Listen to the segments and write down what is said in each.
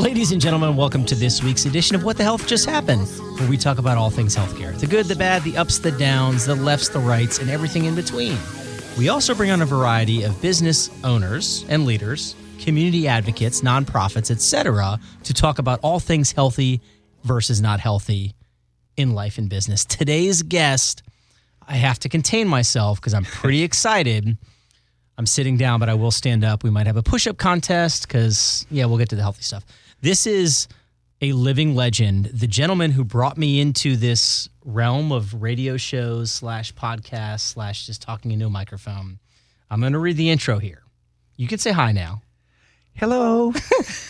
Ladies and gentlemen, welcome to this week's edition of What the Health Just Happened, where we talk about all things healthcare the good, the bad, the ups, the downs, the lefts, the rights, and everything in between. We also bring on a variety of business owners and leaders, community advocates, nonprofits, etc., to talk about all things healthy versus not healthy in life and business. Today's guest, I have to contain myself because I'm pretty excited. I'm sitting down, but I will stand up. We might have a push up contest because, yeah, we'll get to the healthy stuff. This is a living legend, the gentleman who brought me into this realm of radio shows slash podcasts slash just talking into a microphone. I'm going to read the intro here. You can say hi now. Hello.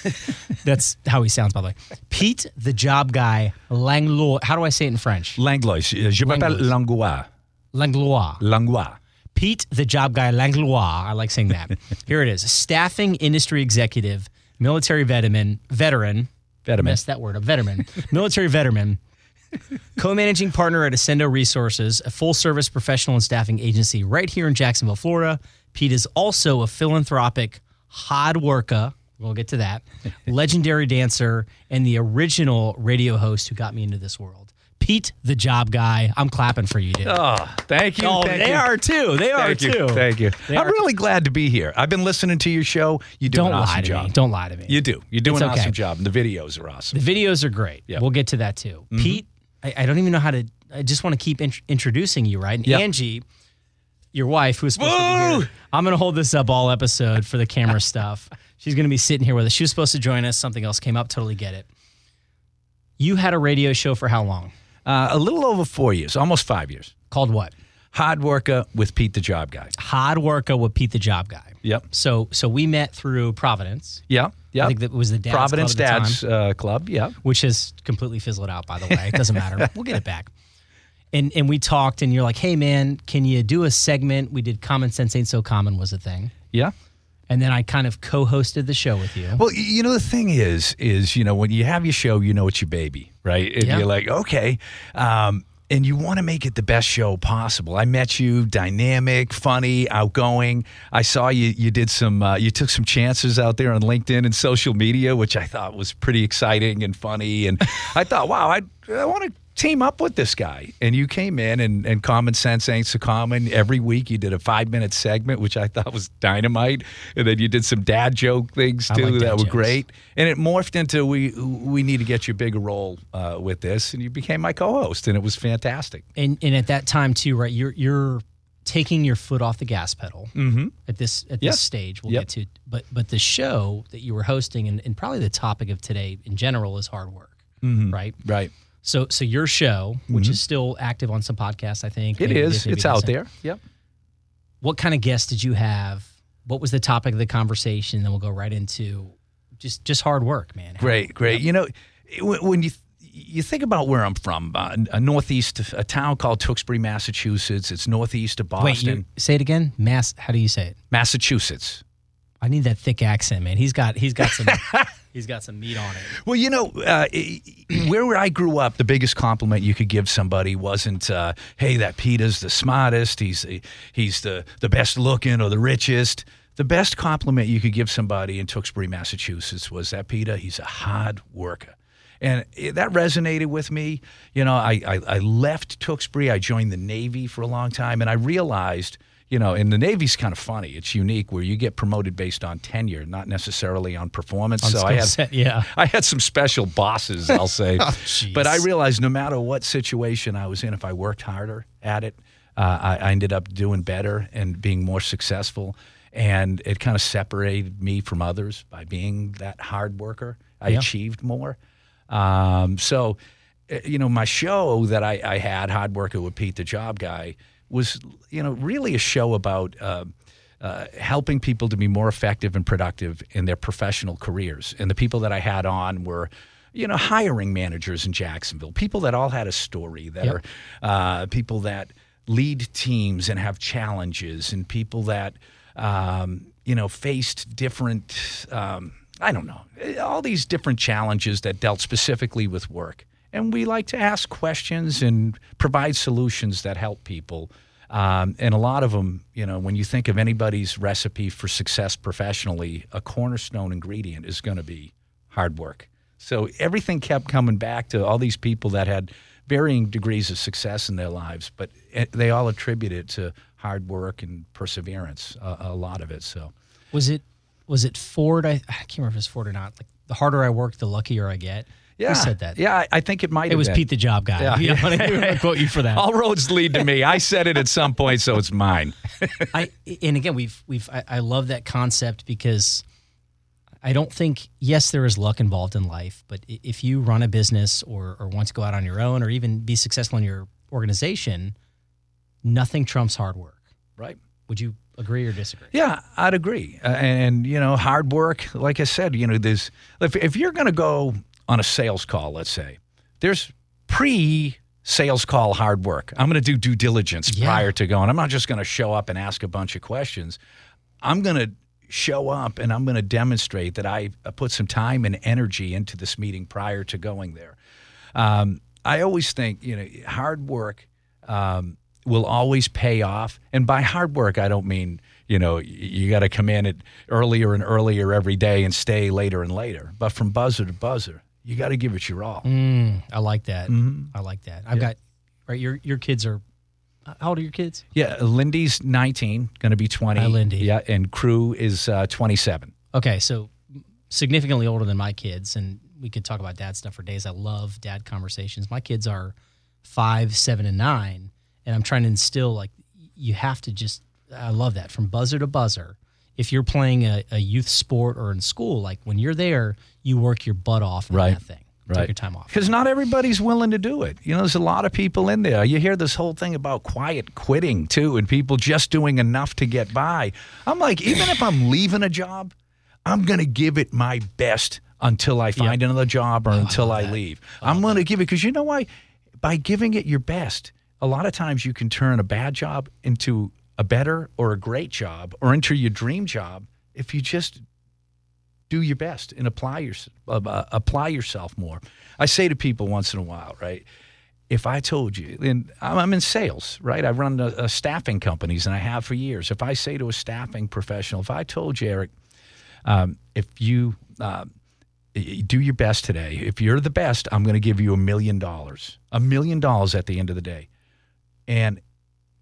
That's how he sounds, by the way. Pete, the job guy, Langlois. How do I say it in French? Langlois. Je m'appelle Langlois. Langlois. Langlois. Pete, the job guy, Langlois. I like saying that. Here it is. Staffing industry executive, military veteran, veteran. Veteran. Messed that word, a veteran. military veteran. Co-managing partner at Ascendo Resources, a full-service professional and staffing agency right here in Jacksonville, Florida. Pete is also a philanthropic hard worker. We'll get to that. Legendary dancer and the original radio host who got me into this world. Pete, the job guy. I'm clapping for you, dude. Oh, thank you. Oh, thank they you. are too. They are Thank too. you. Thank you. They I'm really glad to be here. I've been listening to your show. You do Don't an awesome lie to job. me. Don't lie to me. You do. You do It's an okay. awesome job. And the videos are awesome. The videos are great. Yeah. Mm-hmm. We'll get to that too. Pete, I, I don't even know how to. I just want to keep int- introducing you, right? And Yep. Angie, your wife, who's supposed to be here. I'm going to hold this up all episode for the camera stuff. She's going to be sitting here with us. She was supposed to join us. Something else came up. Totally get it. You had a radio show for how long? Uh, a little over four years, almost five years. Called what? Hard worker with Pete the Job Guy. Hard Worker with Pete the Job Guy. Yep. So, so we met through Providence. Yeah. Yeah. I think that was the Dad's Providence Club Dads uh, Club. Yeah. which has completely fizzled out by the way it doesn't matter we'll get it back and and we talked and you're like hey man can you do a segment we did common sense ain't so common was a thing Yeah. and then i kind of co-hosted the show with you Well, you know the thing is, is you know when you have your show, you know it's your baby, right? And Yeah. you're like, okay, um, and you want to make it the best show possible. I met you, dynamic, funny, outgoing. I saw you. You did some. Uh, you took some chances out there on LinkedIn and social media, which I thought was pretty exciting and funny. And I thought, wow, I, I want to team up with this guy. And you came in, and, and common sense ain't so common. Every week you did a five minute segment, which I thought was dynamite. And then you did some dad joke things too like that were jokes. great. And it morphed into we we need to get you a bigger role uh, with this, and you became my co-host, and it was fantastic. and and at that time too right you're you're taking your foot off the gas pedal Mm-hmm. at this at this stage we'll Yep. get to but but the show that you were hosting and, and probably the topic of today in general is hard work Mm-hmm. right Right. So so your show which is still active on some podcasts i think Mm-hmm. It is. It's out there. Yep. what kind of guests did you have? What was the topic of the conversation? Then we'll go right into just just hard work, man. How- Great, great. You know, when when you you think about where I'm from, uh, a northeast, a town called Tewksbury, Massachusetts. It's northeast of Boston, Wait, you, say it again. Mass. How do you say it? Massachusetts. I need that thick accent, man. He's got he's got some he's got some meat on it. Well, you know, uh, where I grew up, the biggest compliment you could give somebody wasn't, uh, "Hey, that Peter's the smartest. He's the, he's the the best looking or the richest." The best compliment you could give somebody in Tewksbury, Massachusetts, was that Peter. He's a hard worker. And that resonated with me. You know, I, I, I left Tewksbury. I joined the Navy for a long time, and I realized, you know, and the Navy's kind of funny. It's unique where you get promoted based on tenure, not necessarily on performance. On so I had, set, yeah. I had some special bosses, I'll say. Oh, but I realized no matter what situation I was in, if I worked harder at it, uh, I, I ended up doing better and being more successful. And it kind of separated me from others by being that hard worker. I Yeah. achieved more. Um, so, uh, you know, my show that I, I had, Hard Worker with Pete the Job Guy, was, you know, really a show about uh, uh, helping people to be more effective and productive in their professional careers. And the people that I had on were, you know, hiring managers in Jacksonville, people that all had a story, that Yep. are uh, people that lead teams and have challenges, and people that, um, you know, faced different, um, I don't know, all these different challenges that dealt specifically with work. And we like to ask questions and provide solutions that help people. Um, and a lot of them, you know, when you think of anybody's recipe for success professionally, a cornerstone ingredient is going to be hard work. So everything kept coming back to all these people that had varying degrees of success in their lives, but they all attribute it to hard work and perseverance. A lot of it. So Was it was it Ford? I, I can't remember if it's Ford or not. Like the harder I work, the luckier I get. Yeah, Who said that? Yeah, I, I think it might. Be. It was been. Pete the Job Guy. Yeah. Yeah, I'm gonna quote you for that. All roads lead to me. I said it at some point, so it's mine. I and again we've we've I, I love that concept because I don't think yes there is luck involved in life, but if you run a business or or want to go out on your own or even be successful in your organization, nothing trumps hard work. Right. Would you agree or disagree? Yeah, I'd agree. Uh, and, you know, hard work, like I said, you know, there's, if, if you're going to go on a sales call, let's say, there's pre sales call hard work. I'm going to do due diligence Yeah. prior to going. I'm not just going to show up and ask a bunch of questions. I'm going to show up and I'm going to demonstrate that I put some time and energy into this meeting prior to going there. Um, I always think, you know, hard work um, will always pay off. And by hard work, I don't mean, you know, you got to come in at earlier and earlier every day and stay later and later. But from buzzer to buzzer, you got to give it your all. Mm, I like that. Mm-hmm. I like that. I've got right. Your your kids are how old are your kids? Yeah, Lindy's 19, going to be 20. Hi, Lindy. Yeah, and Crew is uh, 27. Okay, so significantly older than my kids, and we could talk about dad stuff for days. I love dad conversations. My kids are five, seven, and nine, and I'm trying to instill like you have to just. I love that from buzzer to buzzer. If you're playing a, a youth sport or in school, like when you're there, you work your butt off in Right. that thing. Take your time off. Because not everybody's willing to do it. You know, there's a lot of people in there. You hear this whole thing about quiet quitting too, and people just doing enough to get by. I'm like, even if I'm leaving a job, I'm going to give it my best until I find another job or until I, leave. I'm going to give it because you know why? By giving it your best, a lot of times you can turn a bad job into a better or a great job or into your dream job if you just do your best and apply your, uh, uh, apply yourself more. I say to people once in a while, right? If I told you, and I'm I'm in sales, right? I run a, a staffing companies and I have for years. If I say to a staffing professional, if I told you, Eric, um, if you uh, do your best today, if you're the best, I'm going to give you a million dollars, a million dollars at the end of the day. And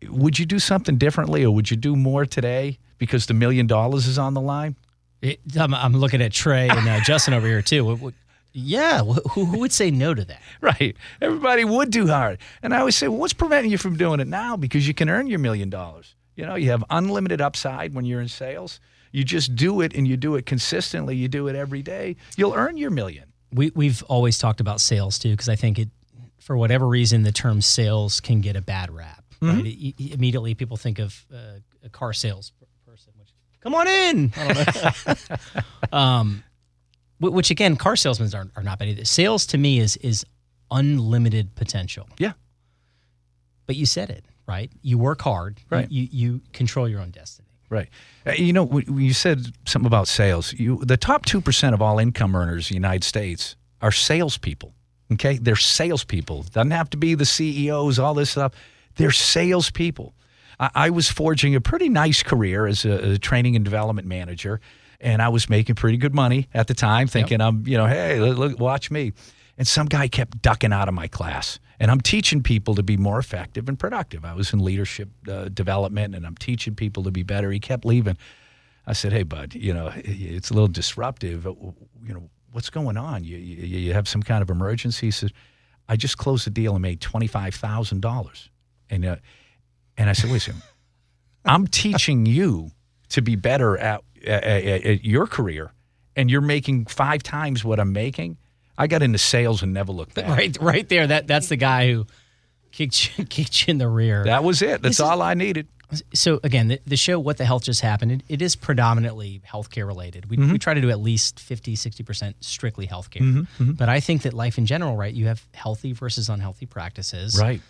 would you do something differently or would you do more today because the million dollars is on the line? It, I'm, I'm looking at Trey and uh, Justin over here too. What- what- yeah, who, who would say no to that? Right. Everybody would do hard. And I always say, well, what's preventing you from doing it now? Because you can earn your million dollars. You know, you have unlimited upside when you're in sales. You just do it and you do it consistently. You do it every day. You'll earn your million. We we've always talked about sales too because I think it, for whatever reason, the term sales can get a bad rap. Right? It- it- immediately, people think of uh, a car sales person. Which, come on in. I don't know. um, which again, car salesmen are, are not bad either. Sales to me is is unlimited potential. Yeah. But you said it right. You work hard. Right. You you control your own destiny. Right. Uh, You know, you said something about sales. You, the top 2% of all income earners in the United States are salespeople. Okay. They're salespeople. Doesn't have to be the CEOs, all this stuff. They're salespeople. I, I was forging a pretty nice career as a, a training and development manager, and I was making pretty good money at the time, thinking I'm, you know, hey, look, watch me. And some guy kept ducking out of my class. And I'm teaching people to be more effective and productive. I was in leadership uh, development and I'm teaching people to be better. He kept leaving. I said, hey, bud, you know, it's a little disruptive. Uh, You know, what's going on? You, you, you have some kind of emergency? He said, I just closed a deal and made $25,000. And, uh, and I said, wait a second. I'm teaching you to be better at, at, at, at your career, and you're making five times what I'm making. I got into sales and never looked back. Right, right there. That that's the guy who kicked you, kicked you in the rear. That was it. That's This is- all I needed. so again, the, the show "What the Health Just Happened" it, it is predominantly healthcare related. We, Mm-hmm. we try to do at least 50, 60 percent strictly healthcare. But I think that life in general, right? You have healthy versus unhealthy practices. Right.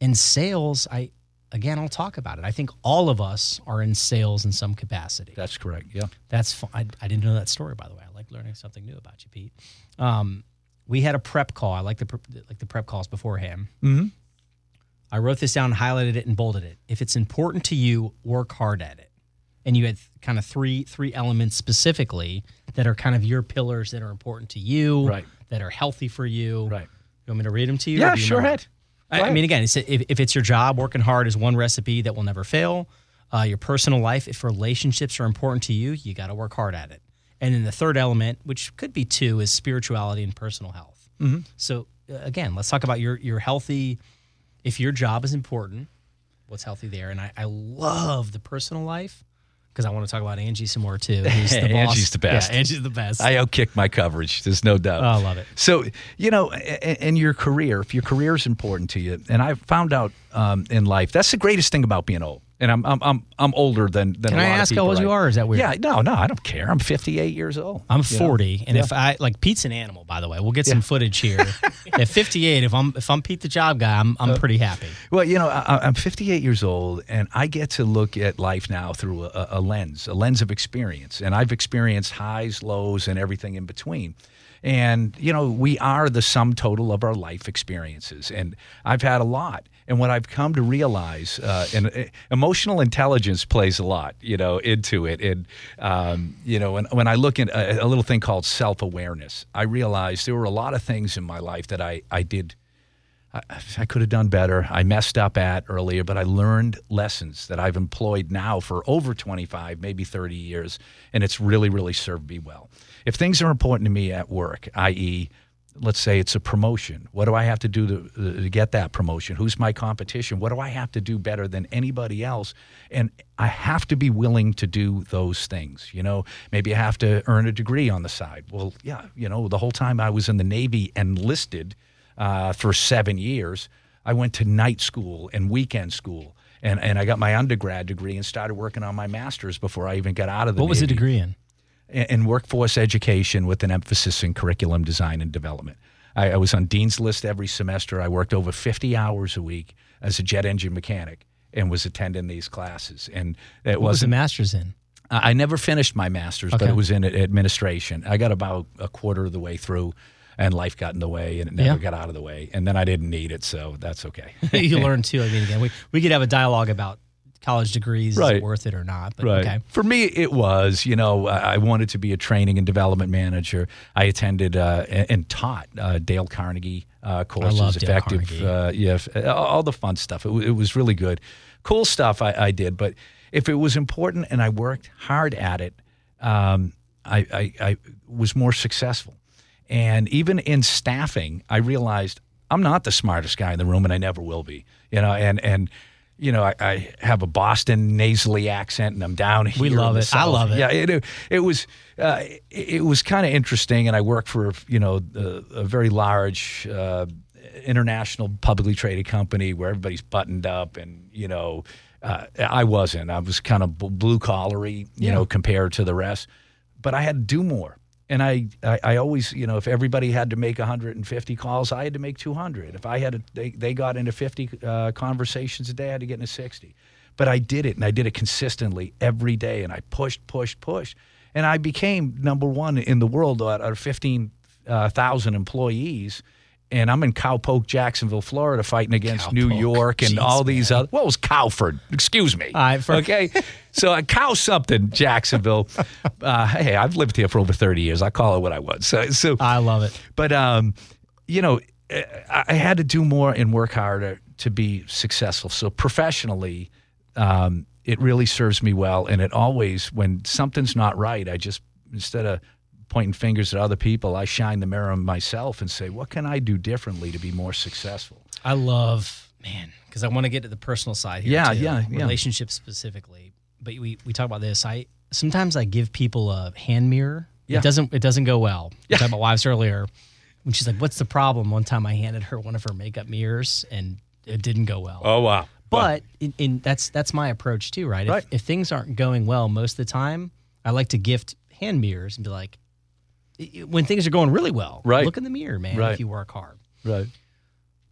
In sales, I again, I'll talk about it. I think all of us are in sales in some capacity. That's correct. Yeah. That's fu- I, I didn't know that story by the way. I like learning something new about you, Pete. Um, we had a prep call. I like the pre- like the prep calls beforehand. Mm-hmm. I wrote this down, highlighted it, and bolded it. If it's important to you, work hard at it. and you had kind of three three elements specifically that are kind of your pillars that are important to you, Right. That are healthy for you, Right. You want me to read them to you? Yeah, you sure know? I mean, again, it's, if, if it's your job, working hard is one recipe that will never fail. Uh, your personal life, if relationships are important to you, you got to work hard at it. And then the third element, which could be two, is spirituality and personal health. Mm-hmm. So uh, again, let's talk about your your healthy. If your job is important, what's healthy there? And I, I love the personal life because I want to talk about Angie some more too. Who's the boss. Angie's the best. Yeah, Angie's the best. I outkick my coverage. There's no doubt. Oh, I love it. So, you know, in, your career, if your career is important to you, and I've found out um, in life, that's the greatest thing about being old. And I'm I'm I'm, I'm older than than. Can a I ask how old you are, is that weird? Yeah, no, no, I don't care. I'm 58 years old. I'm you know? 40, and Yeah. if I like Pete's an animal, by the way, we'll get some footage here. At 58, if I'm if I'm Pete the job guy, I'm Uh, I'm pretty happy. Well, you know, I, I'm 58 years old, and I get to look at life now through a, a lens, a lens of experience. And I've experienced highs, lows, and everything in between. And, you know, we are the sum total of our life experiences. And I've had a lot. And what I've come to realize, uh, and uh, emotional intelligence plays a lot, you know, into it. And, um, you know, when, when I look at a, a little thing called self awareness, I realized there were a lot of things in my life that I, I did I, I could have done better. I messed up at earlier, but I learned lessons that I've employed now for over 25, maybe 30 years, and it's really, really served me well. If things are important to me at work, i.e., let's say it's a promotion, what do I have to do to, to get that promotion? Who's my competition? What do I have to do better than anybody else? And I have to be willing to do those things. You know, maybe I have to earn a degree on the side. Well, yeah, you know, the whole time I was in the Navy enlisted uh, for seven years. I went to night school and weekend school, and, and I got my undergrad degree and started working on my master's before I even got out of the What was the degree in? In, in workforce education with an emphasis in curriculum design and development. I, I was on Dean's List every semester. I worked over 50 hours a week as a jet engine mechanic and was attending these classes. And it What was the wasn't master's in? I I never finished my master's, but it was in administration. I got about a quarter of the way through, and life got in the way, and it never Yeah. got out of the way. And then I didn't need it, so that's okay. you learn too. I mean, again, we we could have a dialogue about college degrees, is it worth it or not? But okay. For me, it was. You know, I wanted to be a training and development manager. I attended uh, and, taught uh, Dale Carnegie uh, courses, effective, uh, yeah, all the fun stuff. It, w- it was really good, cool stuff. I, I did, but if it was important and I worked hard at it, um, I, I, I was more successful. And even in staffing, I realized I'm not the smartest guy in the room, and I never will be. You know, and and you know, I, I have a Boston nasally accent, and I'm down here. We love it. I love it. Yeah, it, it was uh, it, it was kind of interesting, and I work for you know a, a very large uh, international publicly traded company where everybody's buttoned up, and you know. Uh, I wasn't. I was kind of blue collary, you know, compared to the rest. But I had to do more. And I, I, I always, you know, if everybody had to make 150 calls, I had to make 200. If I had, to, they, they got into 50 uh, conversations a day, I had to get into 60. But I did it, and I did it consistently every day, and I pushed, pushed, pushed, and I became number one in the world out of 15,000 employees. And I'm in Cowpoke, Jacksonville, Florida, fighting against New York and Jeez, all these man. other. What was Cowford? Excuse me. For- okay, so a cow something, Jacksonville. Uh, hey, I've lived here for over 30 years. I call it what I was. So, so I love it. but um, you know, I I had to do more and work harder to be successful. So professionally, um, it really serves me well. And it always, when something's not right, I just instead of pointing fingers at other people, I shine the mirror on myself and say, what can I do differently to be more successful? I love man because I want to get to the personal side here. Yeah, too, yeah, yeah. Relationships specifically, but we we talk about this. I sometimes I give people a hand mirror. Yeah. It doesn't it doesn't go well. We Yeah. talked about wives earlier. When she's like, "What's the problem?" One time I handed her one of her makeup mirrors and it didn't go well. Oh wow! But in, in that's that's my approach too, right? Right. If, if things aren't going well most of the time, I like to gift hand mirrors and be like, "I- I- when things are going really well, Right. look in the mirror, man. Right. If you work hard, right.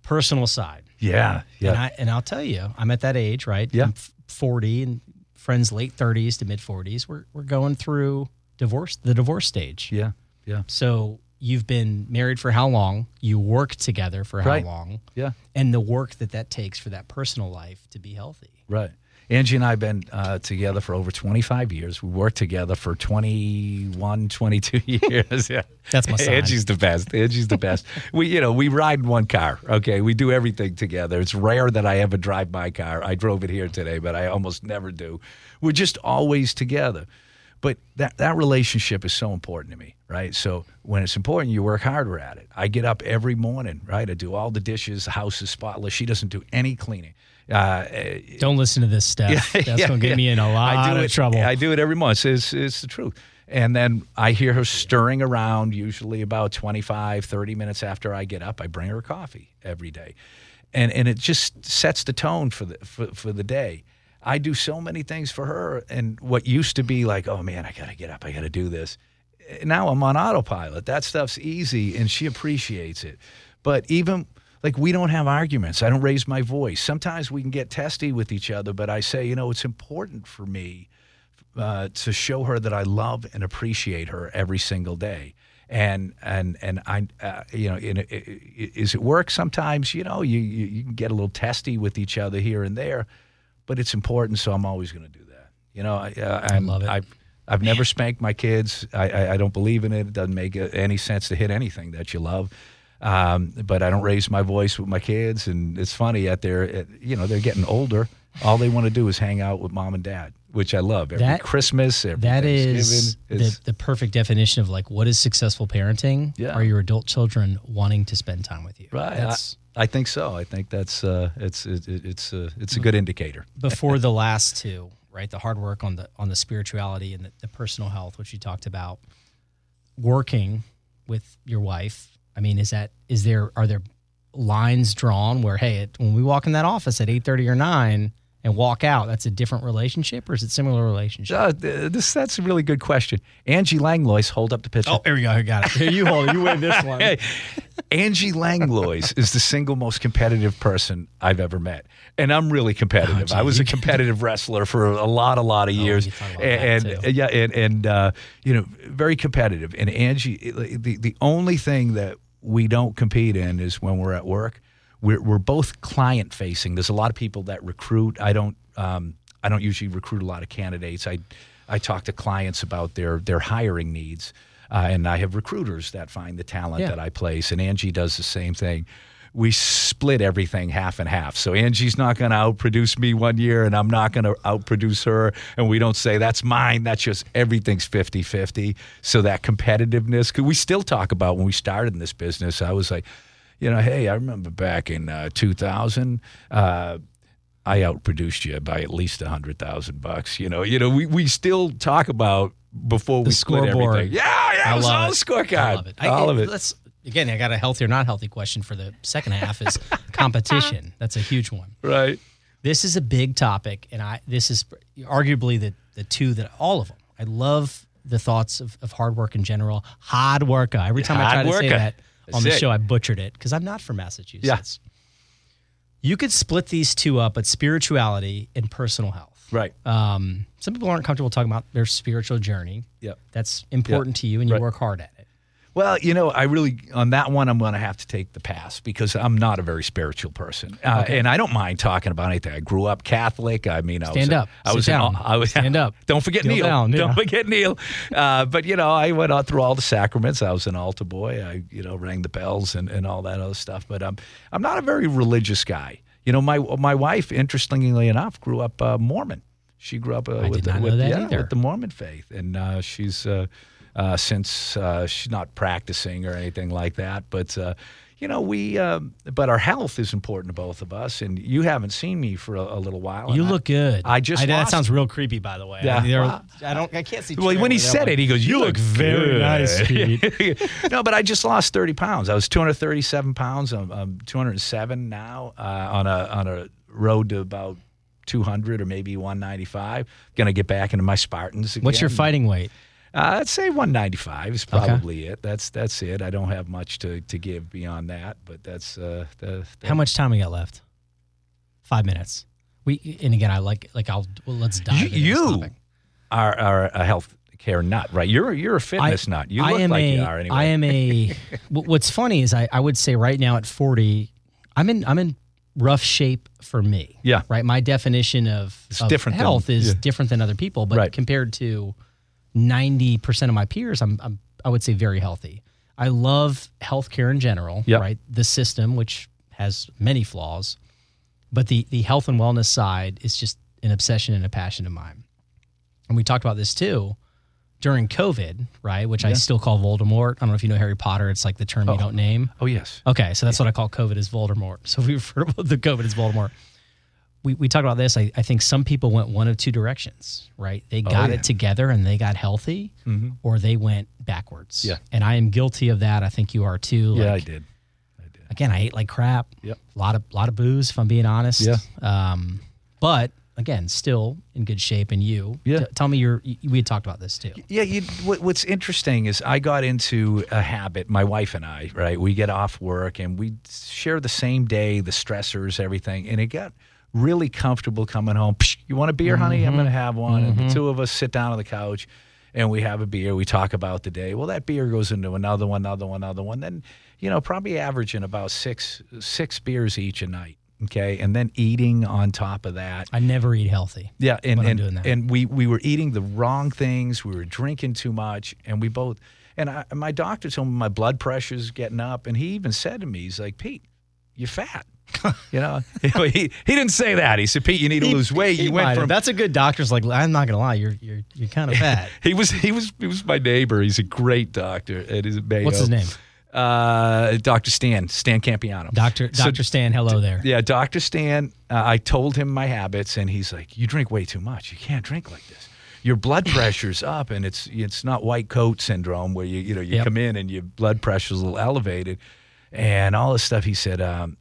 personal side, Yeah, yeah. and I and I'll tell you, I'm at that age, right? Yeah. I'm 40 and friends late 30s to mid 40s. We're we're going through divorce, the divorce stage. yeah, yeah, So you've been married for how long? You work together for how Right. long? yeah. And the work that that takes for that personal life to be healthy. Right. Angie and I have been uh, together for over 25 years. We worked together for 21, 22 years. yeah. That's my sign. Angie's the best. Angie's the best. we, you know, we ride in one car. Okay, we do everything together. It's rare that I ever drive my car. I drove it here today, but I almost never do. We're just always together. But that that relationship is so important to me, right? So when it's important, you work harder at it. I get up every morning, right? I do all the dishes. The house is spotless. She doesn't do any cleaning. Uh, Don't listen to this, Steph. That's yeah, going to get yeah. me in a lot I do of it, trouble. I do it every month. It's, it's the truth. And then I hear her stirring around, usually about 25, 30 minutes after I get up. I bring her coffee every day. And, and it just sets the tone for the, for, for the day. I do so many things for her. And what used to be like, oh man, I got to get up, I got to do this. Now I'm on autopilot. That stuff's easy and she appreciates it. But even like we don't have arguments. I don't raise my voice. Sometimes we can get testy with each other, but I say, you know, it's important for me uh, to show her that I love and appreciate her every single day. And and and I, uh, you know, in, is it work sometimes? You know, you, you you can get a little testy with each other here and there, but it's important. So I'm always going to do that. You know, I, uh, I love it. I've, I've never spanked my kids. I, I, I don't believe in it. It doesn't make any sense to hit anything that you love. Um, but I don't raise my voice with my kids, and it's funny at their, you know, they're getting older. All they want to do is hang out with mom and dad, which I love. Every That- Christmas, every that Thanksgiving, is the, the perfect definition of like what is successful parenting? Yeah. Are your adult children wanting to spend time with you? right. That's I, I think so. I think that's uh, it's it, it- it's uh, it's a good indicator. before the last two, right? The hard work on the on the spirituality and the, the personal health, which you talked about. Working with your wife. I mean, is that is there are there lines drawn where hey, it, when we walk in that office at eight thirty or nine and walk out, that's a different relationship, or is it similar relationship? Uh, this that's a really good question. Angie Langlois, hold up the picture. Oh, here we go. I got it. Here, you hold it. You win this one. Hey, Angie Langlois is the single most competitive person I've ever met. And I'm really competitive. Oh, I was a competitive wrestler for a lot, a lot of years. you talk about that, and yeah, and, and uh, you know, very competitive. And Angie, the, the only thing that we don't compete in is when we're at work. We're, we're both client facing. There's a lot of people that recruit. I don't, um, I don't usually recruit a lot of candidates. I, I talk to clients about their, their hiring needs. Uh, and I have recruiters that find the talent Yeah. that I place, and Angie does the same thing. We split everything half and half. So Angie's not going to outproduce me one year, and I'm not going to outproduce her. And we don't say that's mine. That's just everything's 50 50. So that competitiveness, because we still talk about when we started in this business, I was like, you know, hey, I remember back in uh, 2000. Uh, I outproduced you by at least a hundred thousand bucks. You know, you know, we, we still talk about before we split scoreboard. everything. Yeah, yeah, I it was love all it. scorecard. I love it. I- all of it. Let's again. I got a healthy or not healthy question for the second half. Is competition? That's a huge one. Right. This is a big topic, and I this is arguably the the two that all of them. I love the thoughts of, of hard work in general. Hard worker. Every time I Hard try to say worker. that on the show, I butchered it because I'm not from Massachusetts. You could split these two up, but spirituality and personal health. Right. Um, some people aren't comfortable talking about their spiritual journey. Yep. That's important to you, and you Right. work hard at it. Well, you know, I really on that one I'm going to have to take the pass because I'm not a very spiritual person, uh, and I don't mind talking about anything. I grew up Catholic. I mean, I Stand was up. I Sit was down. I was Stand up. Don't forget Kneel Neil. down, yeah. Don't forget Neil. Uh, but you know, I went through all the sacraments. I was an altar boy. I you know rang the bells and, and all that other stuff. But um, I'm not a very religious guy. You know, my my wife, interestingly enough, grew up uh, Mormon. She grew up uh, with, the, with, yeah, with the Mormon faith, and uh, she's uh, since uh, she's not practicing or anything like that. But uh, you know, we um, but our health is important to both of us, and you haven't seen me for a, a little while. You and I- look good. I just that lost- sounds real creepy, by the way. Yeah. I, mean, there- Wow. I don't. I can't see. Well, when he said but it, he goes, "You, look very good." nice, Pete. no, but I just lost thirty pounds. I was two hundred thirty-seven pounds. I'm, I'm two hundred seven now uh, on a on a road to about two hundred or maybe one ninety-five. Going to get back into my Spartans. Again. What's your fighting weight? Uh, I'd say 195 is probably it. That's that's it. I don't have much to, to give beyond that, but that's uh, the, the How much time we got left? Five minutes. We and again, I like like I'll well, let's dive. You, you are, are a health care nut, right? You're you're a fitness nut. You I look like a, you are anyway. I am a. what's funny is I, I would say right now at forty, I'm in I'm in rough shape for me. Yeah. Right. My definition of, of different than- health is yeah. different than other people, but Right. compared to 90% of my peers, I'm, I'm, I would say very healthy. I love healthcare in general, Yeah. right? The system, which has many flaws, but the, the health and wellness side is just an obsession and a passion of mine. And we talked about this too during COVID, right? Which I still call Voldemort. I don't know if you know Harry Potter. It's like the term you oh. don't name. Oh yes. Okay, so that's what I call COVID is Voldemort. So we refer to the COVID as Voldemort. We, we talked about this. I, I think some people went one of two directions, right? They got Oh, yeah. Mm-hmm. it together and they got healthy, or they went backwards. Yeah. And I am guilty of that. I think you are too. Yeah, I Like, did. Again, I ate like crap. Yep. A lot of lot of booze, if I'm being honest. Yeah. Um, but again, still in good shape. And you, Yeah. T- tell me your. We had talked about this too. Yeah, you, what, what's interesting is I got into a habit, my wife and I, right? We get off work and we share the same day, the stressors, everything. And it got really comfortable coming home. Psh, you want a beer, honey? I'm going to mm-hmm. have one. And the mm-hmm. two of us sit down on the couch and we have a beer. We talk about the day. Well, that beer goes into another one, another one, another one. Then, you know, probably averaging about six six beers each a night. Okay. And then eating on top of that. I never eat healthy. Yeah, and and, doing that. and we we were eating the wrong things. We were drinking too much, and we both. And I, my doctor told me my blood pressure's getting up, and he even said to me, he's like, Pete, you're fat. you know, he, he didn't say that. He said, Pete, you need to lose weight. You went from That's a good doctor's. Like I'm not gonna lie, you're you're you're kind of fat. he was he was he was my neighbor. He's a great doctor. It is Mayo. What's his name? Uh, Doctor Stan Stan Campiano. Doctor So- Doctor Stan. Hello there. Yeah, Dr. Stan, uh, I told him my habits, and he's like, "You drink way too much. You can't drink like this. Your blood pressure's up, and it's it's not white coat syndrome where you you know you Yep. come in and your blood pressure's a little elevated, and all this stuff." He said, um,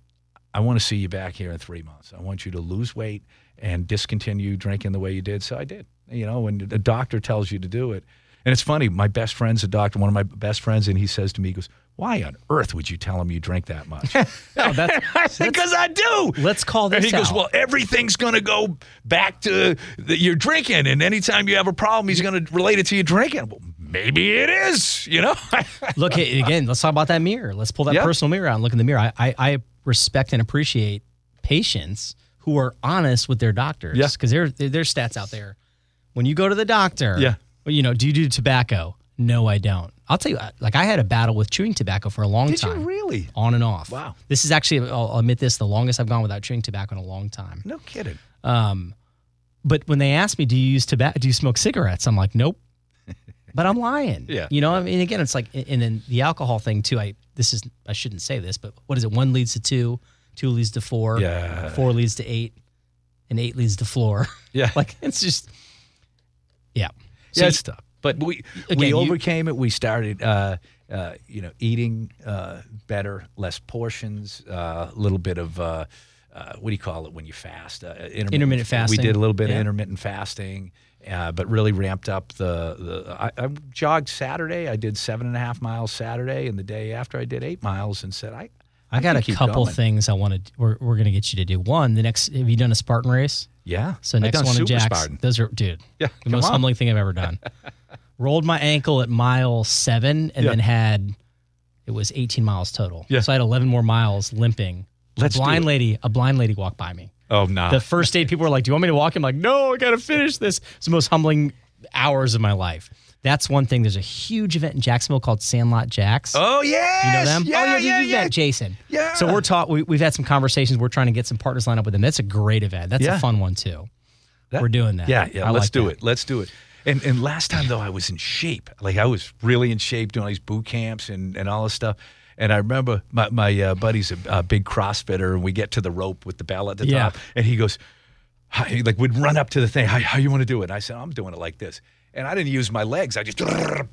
"I want to see you back here in three months. I want you to lose weight and discontinue drinking the way you did." So I did. You know, when the doctor tells you to do it, and it's funny. My best friend's a doctor, one of my best friends, and he says to me, he goes. Why on earth would you tell him you drink that much? No, that's, because I do. let's call And this he goes. Well, everything's going to go back to the, your drinking. And anytime you have a problem, he's going to relate it to you drinking. Well, maybe it is, you know? Look again. Let's talk about that mirror. Let's pull that Yeah. personal mirror out and look in the mirror. I, I, I respect and appreciate patients who are honest with their doctors. Yeah. because there there's stats out there. When you go to the doctor, Yeah. well, you know, do you do tobacco? No, I don't. I'll tell you, like I had a battle with chewing tobacco for a long Did you time. really? On and off. Wow. This is actually, I'll I'll admit this, the longest I've gone without chewing tobacco in a long time. No kidding. Um, but when they ask me, "Do you use tobacco? Do you smoke cigarettes?" I'm like, "Nope." But I'm lying. Yeah. You know, I mean, again, it's like, and then the alcohol thing too. I this is I shouldn't say this, but what is it? One leads to two, two leads to four, Yeah. four leads to eight, and eight leads to floor. Yeah. like it's just, yeah. So yeah, you- it's tough. But we again, we you- overcame it. We started, uh, uh, you know, eating uh, better, less portions, a little bit of uh, what do you call it when you fast? Uh, intermittent, Intermittent fasting. We did a little bit Yeah. of intermittent fasting, uh, but really ramped up the the. I, I jogged Saturday. I did seven and a half miles Saturday, and the day after I did eight miles, and said I. I got a couple going." things I wanted. We're we're gonna get you to do. One, the next. Have you done a Spartan race? Yeah. So next one Super Jack's. Spartan. Those are, dude. Yeah, the most on. humbling thing I've ever done. Rolled my ankle at mile seven, and Yeah. then had it was 18 miles total. Yeah. So I had 11 more miles limping. Let's a blind lady, a blind lady walked by me. Oh no. The first day, people were like, "Do you want me to walk?" I'm like, "No, I gotta finish this." It's the most humbling hours of my life. That's one thing. There's a huge event in Jacksonville called Sandlot Jacks. oh yeah. You know them? Yeah, oh, yeah, yeah, you've yeah. met Jason. Yeah. So we're taught. We, we've had some conversations. We're trying to get some partners lined up with them. That's a great event. That's Yeah. a fun one too. That- we're doing that. Yeah, yeah. I let's like do that. it. Let's do it. And and last time though, I was in shape. Like I was really in shape doing all these boot camps and and all this stuff. And I remember my my uh, buddy's a, a big CrossFitter, and we get to the rope with the bell at the Yeah. top, and he goes, hi, like we'd run up to the thing. How, how you want to do it? And I said, I'm doing it like this. And I didn't use my legs. I just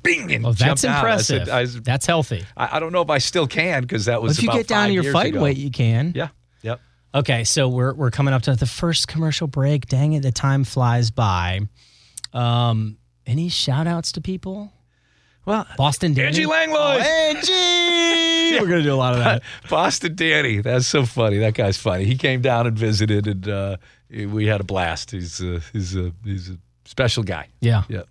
bing and Oh, that's down. I impressive. said- I, that's healthy. I, I don't know if I still can because that was if you get down to your fight ago. weight, you can. Yeah. Yep. Okay, so we're we're coming up to the first commercial break. Dang it, the time flies by. Um, any shout outs to people? Well, Boston Danny. Angie Langlois. Angie! We're gonna do a lot of that. Boston Danny. That's so funny. That guy's funny. He came down and visited, and uh, we had a blast. He's uh, he's a he's a special guy. Yeah. Yeah.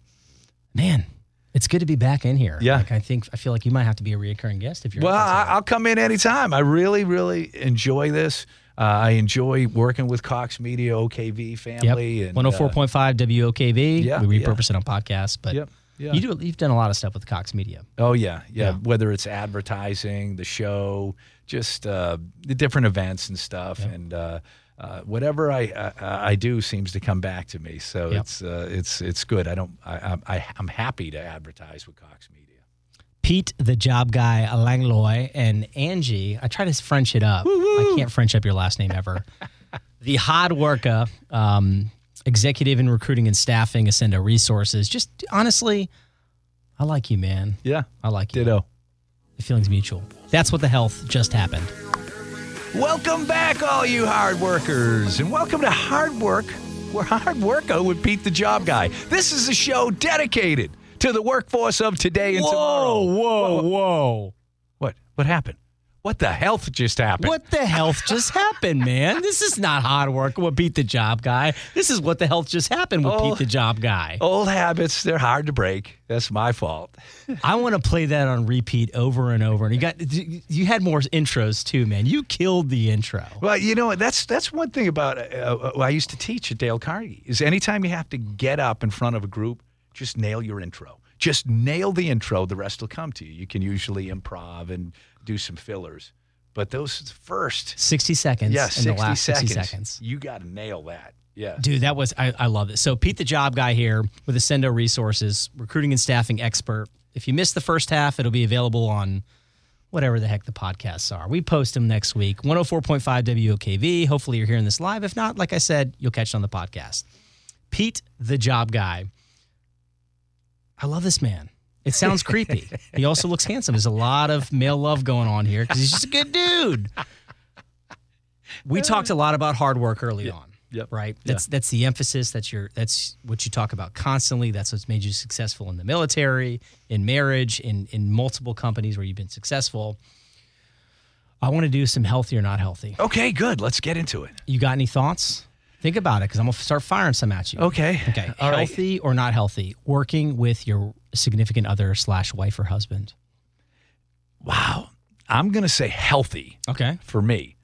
Man, it's good to be back in here. Yeah. Like I think I feel like you might have to be a reoccurring guest if you're Well, I, I'll come in anytime. I really really enjoy this. Uh, I enjoy working with Cox Media, OKV family, Yep. family, and uh, 104.5 WOKV. Yeah, we yeah. repurpose it on podcasts, but Yep, yeah. you do you've done a lot of stuff with Cox Media. Oh yeah, yeah. Yeah. Whether it's advertising, the show, just uh, the different events and stuff, and uh, uh, whatever I, I I do seems to come back to me. So Yep. it's uh, it's it's good. I don't. I, I'm happy to advertise with Cox Media. Pete, the job guy, Langloy, and Angie. I try to French it up. I can't French up your last name ever. the hard worker, um, executive in recruiting and staffing, Ascendo Resources. Just honestly, I like you, man. Yeah. I like you. Ditto. The feeling's mutual. That's what the health just happened. Welcome back, all you hard workers, and welcome to Hard Work, where Hard Worker oh, with Pete the Job Guy. This is a show dedicated to the workforce of today and tomorrow. Whoa, whoa, whoa. What? What happened? What the health just happened? What the health just happened, man? This is not hard work with Pete the Job Guy. This is what the health just happened with Oh. Pete the Job Guy. Old habits, they're hard to break. That's my fault. I want to play that on repeat over and over. And you got you had more intros too, man. You killed the intro. Well, you know that's that's one thing about uh, uh, I used to teach at Dale Carnegie is anytime you have to get up in front of a group, just nail your intro. Just nail the intro. The rest will come to you. You can usually improv and do some fillers, but those first, 60 seconds yeah, in sixty the last seconds, 60 seconds. you got to nail that. Yeah. Dude, that was I, I love it. So Pete the Job Guy here with Ascendo Resources, recruiting and staffing expert. If you missed the first half, it'll be available on whatever the heck the podcasts are. We post them next week. 104.5 WOKV. Hopefully you're hearing this live. If not, like I said, you'll catch it on the podcast. Pete the Job Guy. I love this man. It sounds creepy. He also looks handsome. There's a lot of male love going on here because he's just a good dude. We talked a lot about hard work early on Yep. right? That's that's the emphasis. That's your that's what you talk about constantly. That's what's made you successful in the military, in marriage, in in multiple companies where you've been successful. I want to do some healthy or not healthy. Okay, good. Let's get into it. You got any thoughts? Think about it because I'm gonna start firing some at you. Okay. Okay. All right. healthy or not healthy? Working with your significant other slash wife or husband. Wow. I'm going to say healthy. Okay. for me.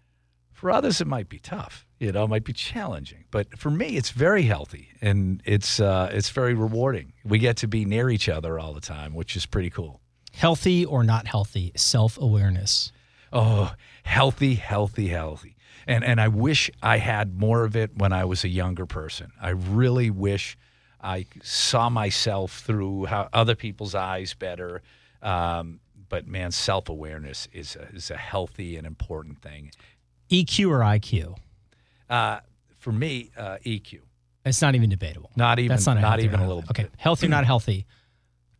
For others, it might be tough. You know, it might be challenging. But for me, it's very healthy and it's uh, it's very rewarding. We get to be near each other all the time, which is pretty cool. Healthy or not healthy? Self awareness. Oh, healthy, healthy, healthy. And and I wish I had more of it when I was a younger person. I really wish I saw myself through how other people's eyes better. Um, but man, self awareness is a, is a healthy and important thing. EQ or IQ? Uh, for me, uh, EQ. It's not even debatable. Not even, That's not, not, a healthy or even a little Okay, bit. healthy or not healthy?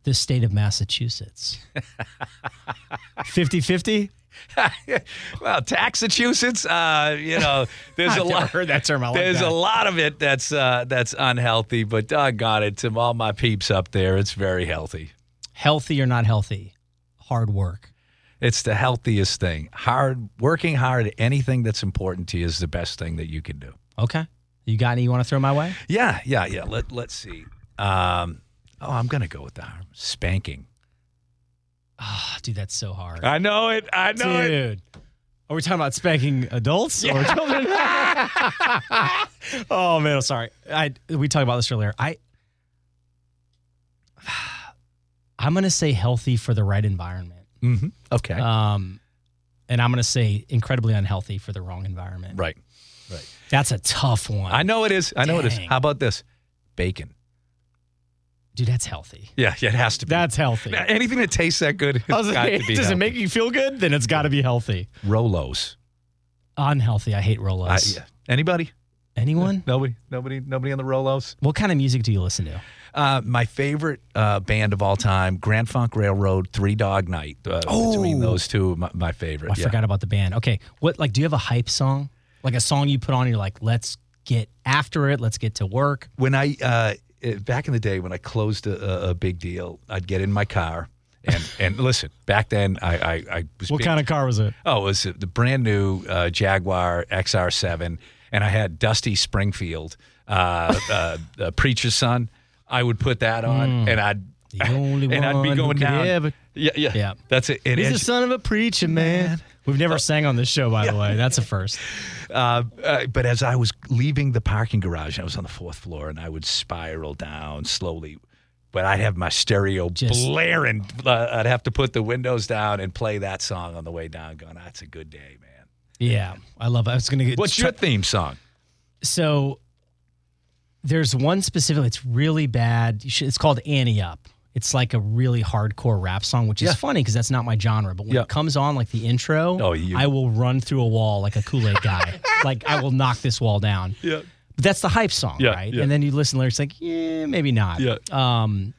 The state of Massachusetts. 50 50? well, Massachusetts, uh, you know, there's a lot. heard that term. Like There's that. a lot of it that's uh, that's unhealthy, but doggone it, to all my peeps up there, it's very healthy. Healthy or not healthy? Hard work. It's the healthiest thing. Hard working hard at anything that's important to you is the best thing that you can do. Okay. You got any you want to throw my way? Yeah, yeah, yeah. Let Let's see. Um, oh, I'm gonna go with the spanking. Ah, dude, that's so hard. I know it. I know it. Dude. Are we talking about spanking adults or children? oh man, I'm sorry. I we talked about this earlier. I I'm gonna say healthy for the right environment. hmm Okay. Um and I'm gonna say incredibly unhealthy for the wrong environment. right. Right. That's a tough one. I know it is. I know it is. How about this? Bacon. Dude, that's healthy. Yeah, yeah, it has to be. That's healthy. Now, anything that tastes that good has got like, to be does it make you feel good? Then it's got to be healthy. Rolos? Unhealthy. I hate I- Rolos. yeah. Anybody? Anyone? Nobody? Nobody? Nobody on the Rolos? What kind of music do you listen to? Uh, my favorite uh, band of all time, Grand Funk Railroad, Three Dog Night. Uh, Between Oh. those two, my, my favorite. I yeah. forgot about the band. Okay, what like do you have a hype song? Like a song you put on, you're like, let's get after it, let's get to work. When I uh, back in the day when I closed a, a- big deal, I'd get in my car and and listen. Back then, I I, I was What big- kind of car was it? Oh, it was the brand new uh, Jaguar XR7, and I had Dusty Springfield, uh, uh, uh, Preacher's Son. I would put that on, and I'd The only and I'd be going down. ever- Yeah, yeah, Yeah. That's it. And He's the son of a preacher man. We've never sang on this show, by the way. That's a first. Uh, uh, but as I was leaving the parking garage, I was on the fourth floor, and I would spiral down slowly. But I'd have my stereo Just- blaring. Uh, I'd have to put the windows down and play that song on the way down. Going, that's a good day, man. Yeah, I love it. I was going to get. What's your theme song? So there's one specific. It's really bad. You should, it's called Ante Up. It's like a really hardcore rap song, which is Yeah. funny because that's not my genre. But when Yeah. it comes on, like the intro, Oh, you- I will run through a wall like a Kool Aid guy. like I will knock this wall down. Yeah. But that's the hype song, Yeah, right? And then you listen to lyrics like, yeah, maybe not. Yeah. Um,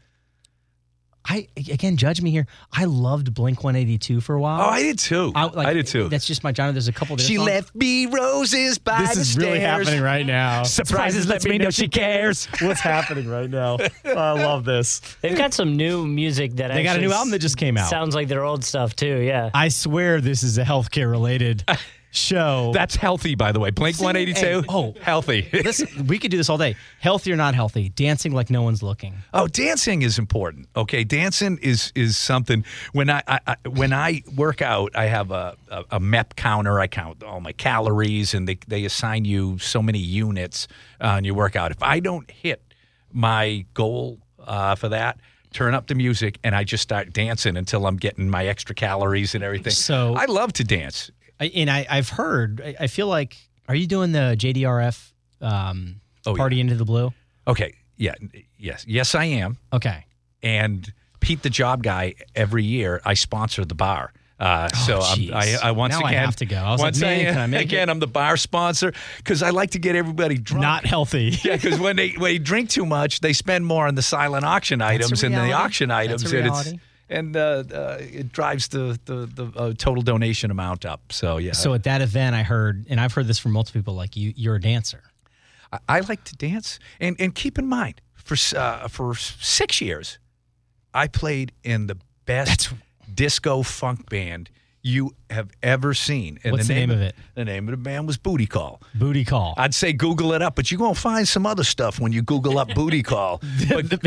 I again, judge me here. I loved Blink 182 for a while. Oh, I did too. I, like, did too. That's just my genre. There's a couple. Of She songs. left me roses by This the is really happening right now. Surprises lets me know she cares. What's happening right now? I love this. They've got some new music that They got a new album that just came out. Sounds like their old stuff too. Yeah. I swear this is a healthcare related show. That's healthy, by the way. Blink 182. oh. healthy. Listen, we could do this all day. Healthy or not healthy, dancing like no one's looking. Oh, dancing is important. Okay, dancing is is something. When I, I, I when I work out, I have a, a a MEP counter. I count all my calories, and they they assign you so many units uh, on your workout. If I don't hit my goal uh, for that. Turn up the music and I just start dancing until I'm getting my extra calories and everything. So- I love to dance. I, and I, I've heard. I, I feel like. Are you doing the JDRF um, Oh, party into the blue? Okay, yeah, yes, yes, I am. Okay. and Pete the Job Guy every year I sponsor the bar. Uh, so I'm, jeez. I, I once Now I have to go. I was once like, man, I- can I make again it? I'm the bar sponsor because I like to get everybody drunk. Not healthy. yeah, because when they when they drink too much, they spend more on the silent auction items and the reality. auction That's a items, and it's reality. And uh, uh, it drives the the, the uh, total donation amount up. So yeah, So at that event, I heard, and I've heard this from multiple people. Like you, you're a dancer. I, I like to dance, and and keep in mind for uh, for six years, I played in the best disco funk band you have ever seen. And What's the name of it? The name of the band was Booty Call. Booty call. I'd say Google it up, but you're gonna find some other stuff when you Google up Booty Call. But,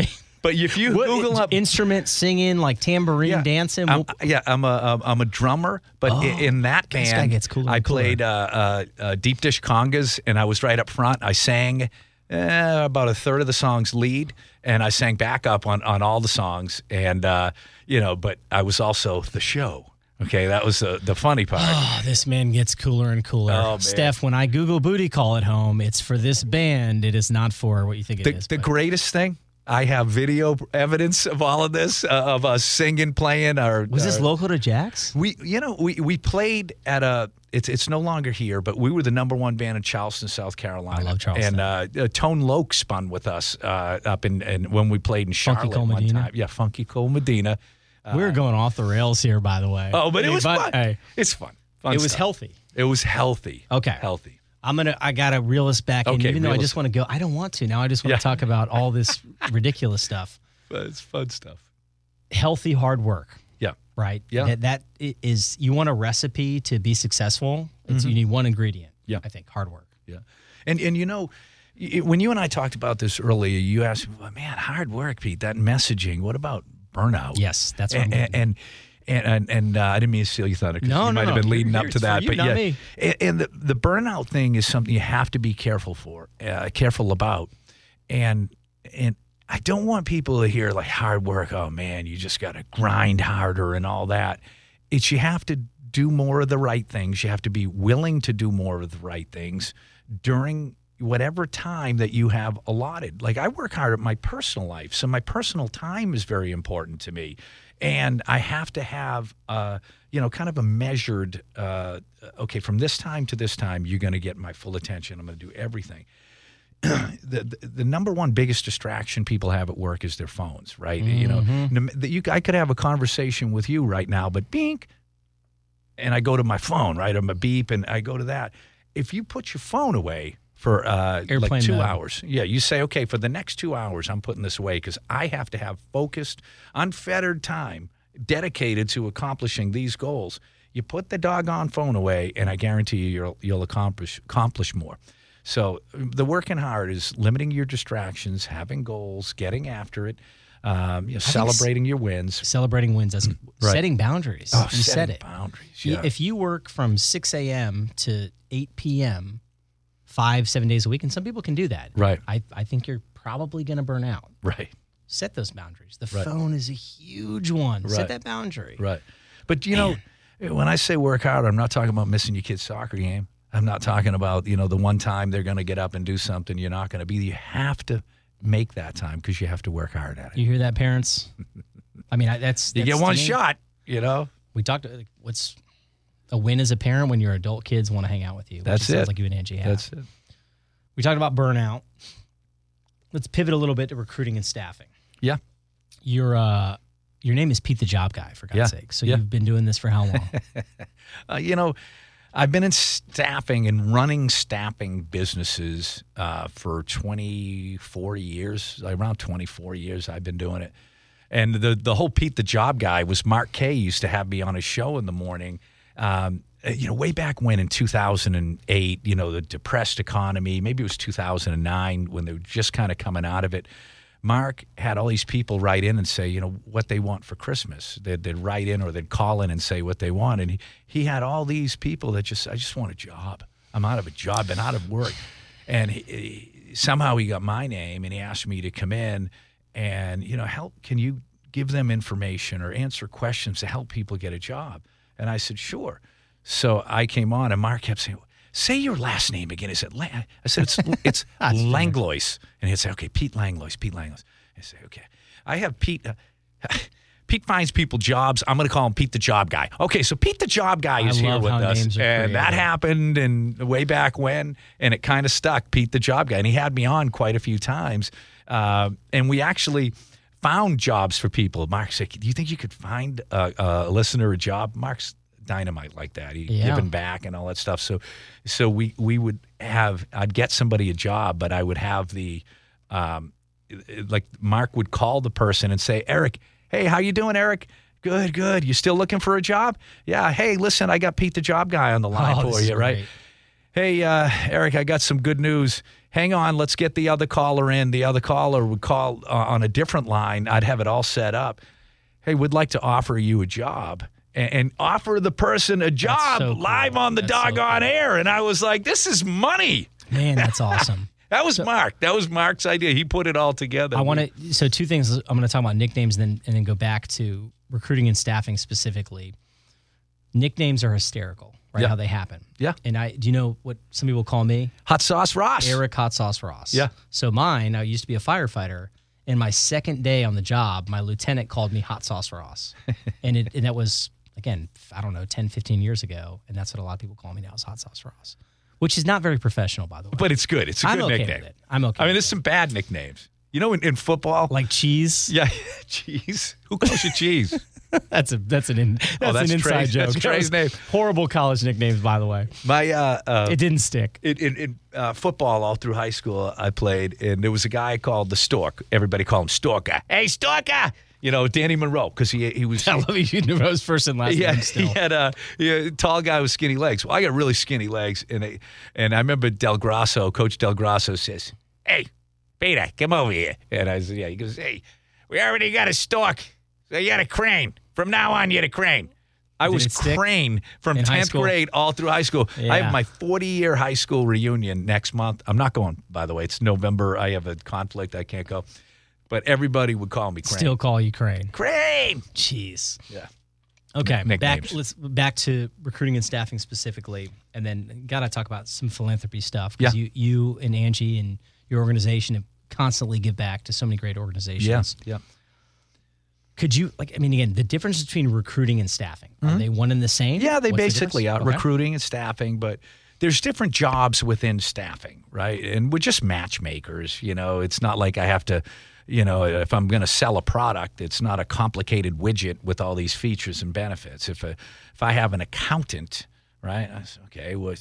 but if you What Google up instrument singing, like tambourine dancing. I'm, Well, yeah, I'm a I'm- I'm a drummer, but i- in that This band, guy gets cooler I played uh, uh, uh, deep dish congas, and I was right up front. I sang eh, about a third of the songs lead, and I sang backup on on all the songs, and uh, you know, but I was also the show. Okay, that was the the funny part. Oh, this man gets cooler and cooler. Oh. Steph, when I Google booty call at home, it's for this band. It is not for what you think it the, is. the greatest thing. I have video evidence of all of this, uh, of us singing, playing. Our was this our- local to Jack's? We, you know, we, we played at a. It's it's no longer here, but we were the number one band in Charleston, South Carolina. I love Charleston. And uh, uh, Tone Loc spun with us uh, up in, and when we played in Funky Charlotte Cole one Medina? time. Yeah, Funky Cold Medina. we were going off the rails here, by the way. Oh, but it was fun. Hey, It's fun. Fun it was healthy. It was healthy. Okay. Healthy. I'm gonna. I gotta reel us back in, Okay, even though I just want to go. I don't want to now. I just want Yeah. to talk about all this ridiculous stuff. But it's fun stuff. Healthy hard work, Yeah. right? Yeah. That, that is. You want a recipe to be successful. It's, You need one ingredient. Mm-hmm. Yeah. I think hard work. Yeah, and and you know, when you and I talked about this earlier, you asked, well, "Man, hard work, Pete. That messaging. What about burnout?" Yes, that's what I'm and and and and, and uh, I didn't mean to steal your thunder. 'cause No, you no, might have no. been leading up to that, you, but yeah, me. and, and the the burnout thing is something you have to be careful for, uh, careful about, and and. I don't want people to hear like hard work. Oh man, you just got to grind harder and all that. It's you have to do more of the right things. You have to be willing to do more of the right things during whatever time that you have allotted. Like I work hard at my personal life, so my personal time is very important to me, and I have to have, uh, you know, kind of a measured. Uh, okay, from this time to this time, you're going to get my full attention. I'm going to do everything. the, the the number one biggest distraction people have at work is their phones, right? You know, no- that you I could have a conversation with you right now, but bink, and I go to my phone, right? I'm a beep, and I go to that. If you put your phone away for uh, like two mode. hours, yeah, you say, okay, for the next two hours, I'm putting this away because I have to have focused, unfettered time dedicated to accomplishing these goals. You put the doggone phone away, and I guarantee you, you'll you'll accomplish accomplish more. So the working hard is limiting your distractions, having goals, getting after it. um, you know, celebrating your wins. Celebrating wins, that's right. setting boundaries. Oh, you setting it. boundaries. Yeah. If you work from 6 a.m. to 8 p.m., five, seven days a week, and some people can do that. Right. I, I think you're probably going to burn out. right. Set those boundaries. The Right. phone is a huge one. Right. Set that boundary. Right. But you know, when I say work hard, I'm not talking about missing your kid's soccer game. I'm not talking about, you know, the one time they're going to get up and do something you're not going to be. You have to make that time because you have to work hard at it. You hear that, parents? I mean, I, that's, You get one shot, you know? We talked. like, What's a win as a parent when your adult kids want to hang out with you? That's it. Sounds like you and Angie have. That's it. we talked about burnout. Let's pivot a little bit to recruiting and staffing. Yeah. Your uh, your name is Pete the Job Guy, for God's Yeah. sake. So Yeah. you've been doing this for how long? Uh, you know, I've been in staffing and running staffing businesses uh, for 24 years, around 24 years I've been doing it. And the, the whole Pete the Job guy was Mark Kay used to have me on his show in the morning. Um, uh, you know, way back when in 2008, you know, the depressed economy, maybe it was 2009 when they were just kind of coming out of it. Mark had all these people write in and say, you know, what they want for Christmas. They'd, they'd write in or they'd call in and say what they want. And he, he had all these people that just, I just want a job. I'm out of a job, been out of work. And he, he- somehow he got my name and he asked me to come in and, you know, help, can you give them information or answer questions to help people get a job? And I said, sure. So I came on and Mark kept saying, say your last name again. He said, La-. I said, it's, it's Langlois. And he'd say, okay, Pete Langlois, Pete Langlois. I say, okay. I have Pete. Uh, Pete finds people jobs. I'm going to call him Pete the Job Guy. Okay, so Pete the Job Guy I is here with us, and that happened and way back when, and it kind of stuck. Pete the Job Guy, and he had me on quite a few times, uh, and we actually found jobs for people. Mark said, "Do you think you could find a, a listener a job?" Mark's dynamite like that. He Yeah. giving back and all that stuff. So, so we we would have I'd get somebody a job, but I would have the um, like Mark would call the person and say, Eric, hey, how you doing, Eric? Good, good. You still looking for a job? Yeah. Hey, listen, I got Pete the job guy on the line Oh, for you, right? Hey, uh, Eric, I got some good news. Hang on, let's get the other caller in. The other caller would call uh, on a different line. I'd have it all set up. Hey, we'd like to offer you a job. And, and offer the person a job so cool. live on the That's so doggone cool. air. And I was like, this is money. Man, that's awesome. That was Mark. That was Mark's idea. He put it all together. I want to. So two things. I'm going to talk about nicknames, and then and then go back to recruiting and staffing specifically. Nicknames are hysterical, right? Yeah. How they happen. Yeah. And I do you know what some people call me? Hot sauce Ross. Eric Hot Sauce Ross. Yeah. So mine, I used to be a firefighter. And my second day on the job, my lieutenant called me Hot Sauce Ross. and, it, and that was, again, I don't know, 10, 15 years ago. And that's what a lot of people call me now is Hot Sauce Ross, which is not very professional, by the way. But it's good. It's a I'm good okay nickname. with it. I'm okay. I mean, there's it. some bad nicknames. You know, in, in football, like cheese. yeah, cheese. Who calls you cheese? That's a that's an in, that's, Oh, that's an inside joke. that's Trey's name. Horrible college nicknames, by the way. My uh, uh, It didn't stick. in, in, in uh, football, all through high school, I played, and there was a guy called the Stork. Everybody called him Storker. Hey, Storker! You know, Danny Monroe, because he he was. I love you knew his first and last Yeah, name he still. had a yeah, tall guy with skinny legs. Well, I got really skinny legs, and I, and I remember Del Grasso, Coach Del Grasso says, "Hey, Peter, come over here." And I said, "Yeah." He goes, "Hey, we already got a stork, so you had a crane. From now on, you had a crane." I Did was crane from in tenth grade all through high school. I have my forty-year high school reunion next month. I'm not going, by the way. It's November. I have a conflict. I can't go. But everybody would call me crane. Still call you Crane. crane. Jeez. Yeah. Okay, back let's back to recruiting and staffing specifically, and then gotta talk about some philanthropy stuff because Yeah. you you and Angie and your organization have constantly give back to so many great organizations. Yeah. Yeah. Could you like? I mean, again, the difference between recruiting and staffing are they one and the same? Mm-hmm. Yeah, they What's the basically are? Okay. recruiting and staffing, but there's different jobs within staffing, right? And we're just matchmakers. You know, it's not like I have to, you know, if I'm going to sell a product, it's not a complicated widget with all these features and benefits. If a, if I have an accountant, right? I say, okay, well,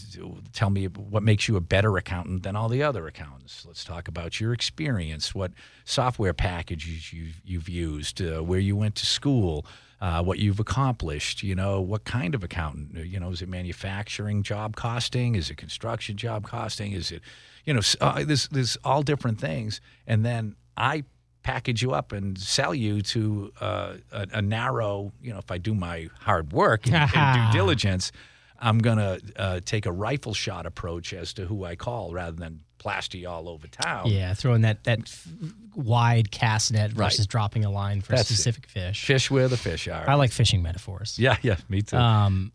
tell me what makes you a better accountant than all the other accountants. Let's talk about your experience, what software packages you've, you've used, uh, where you went to school, uh, what you've accomplished. You know, what kind of accountant? Uh, You know, is it manufacturing job costing? Is it construction job costing? Is it, you know, uh, there's there's all different things, and then I package you up and sell you to uh, a, a narrow. You know, if I do my hard work and, and due diligence, I'm gonna uh, take a rifle shot approach as to who I call rather than plaster you all over town. Yeah, throwing that that f- wide cast net Right. versus dropping a line for That's a it. specific fish. Fish where the fish are. I like fishing metaphors. yeah, yeah, me too. Um,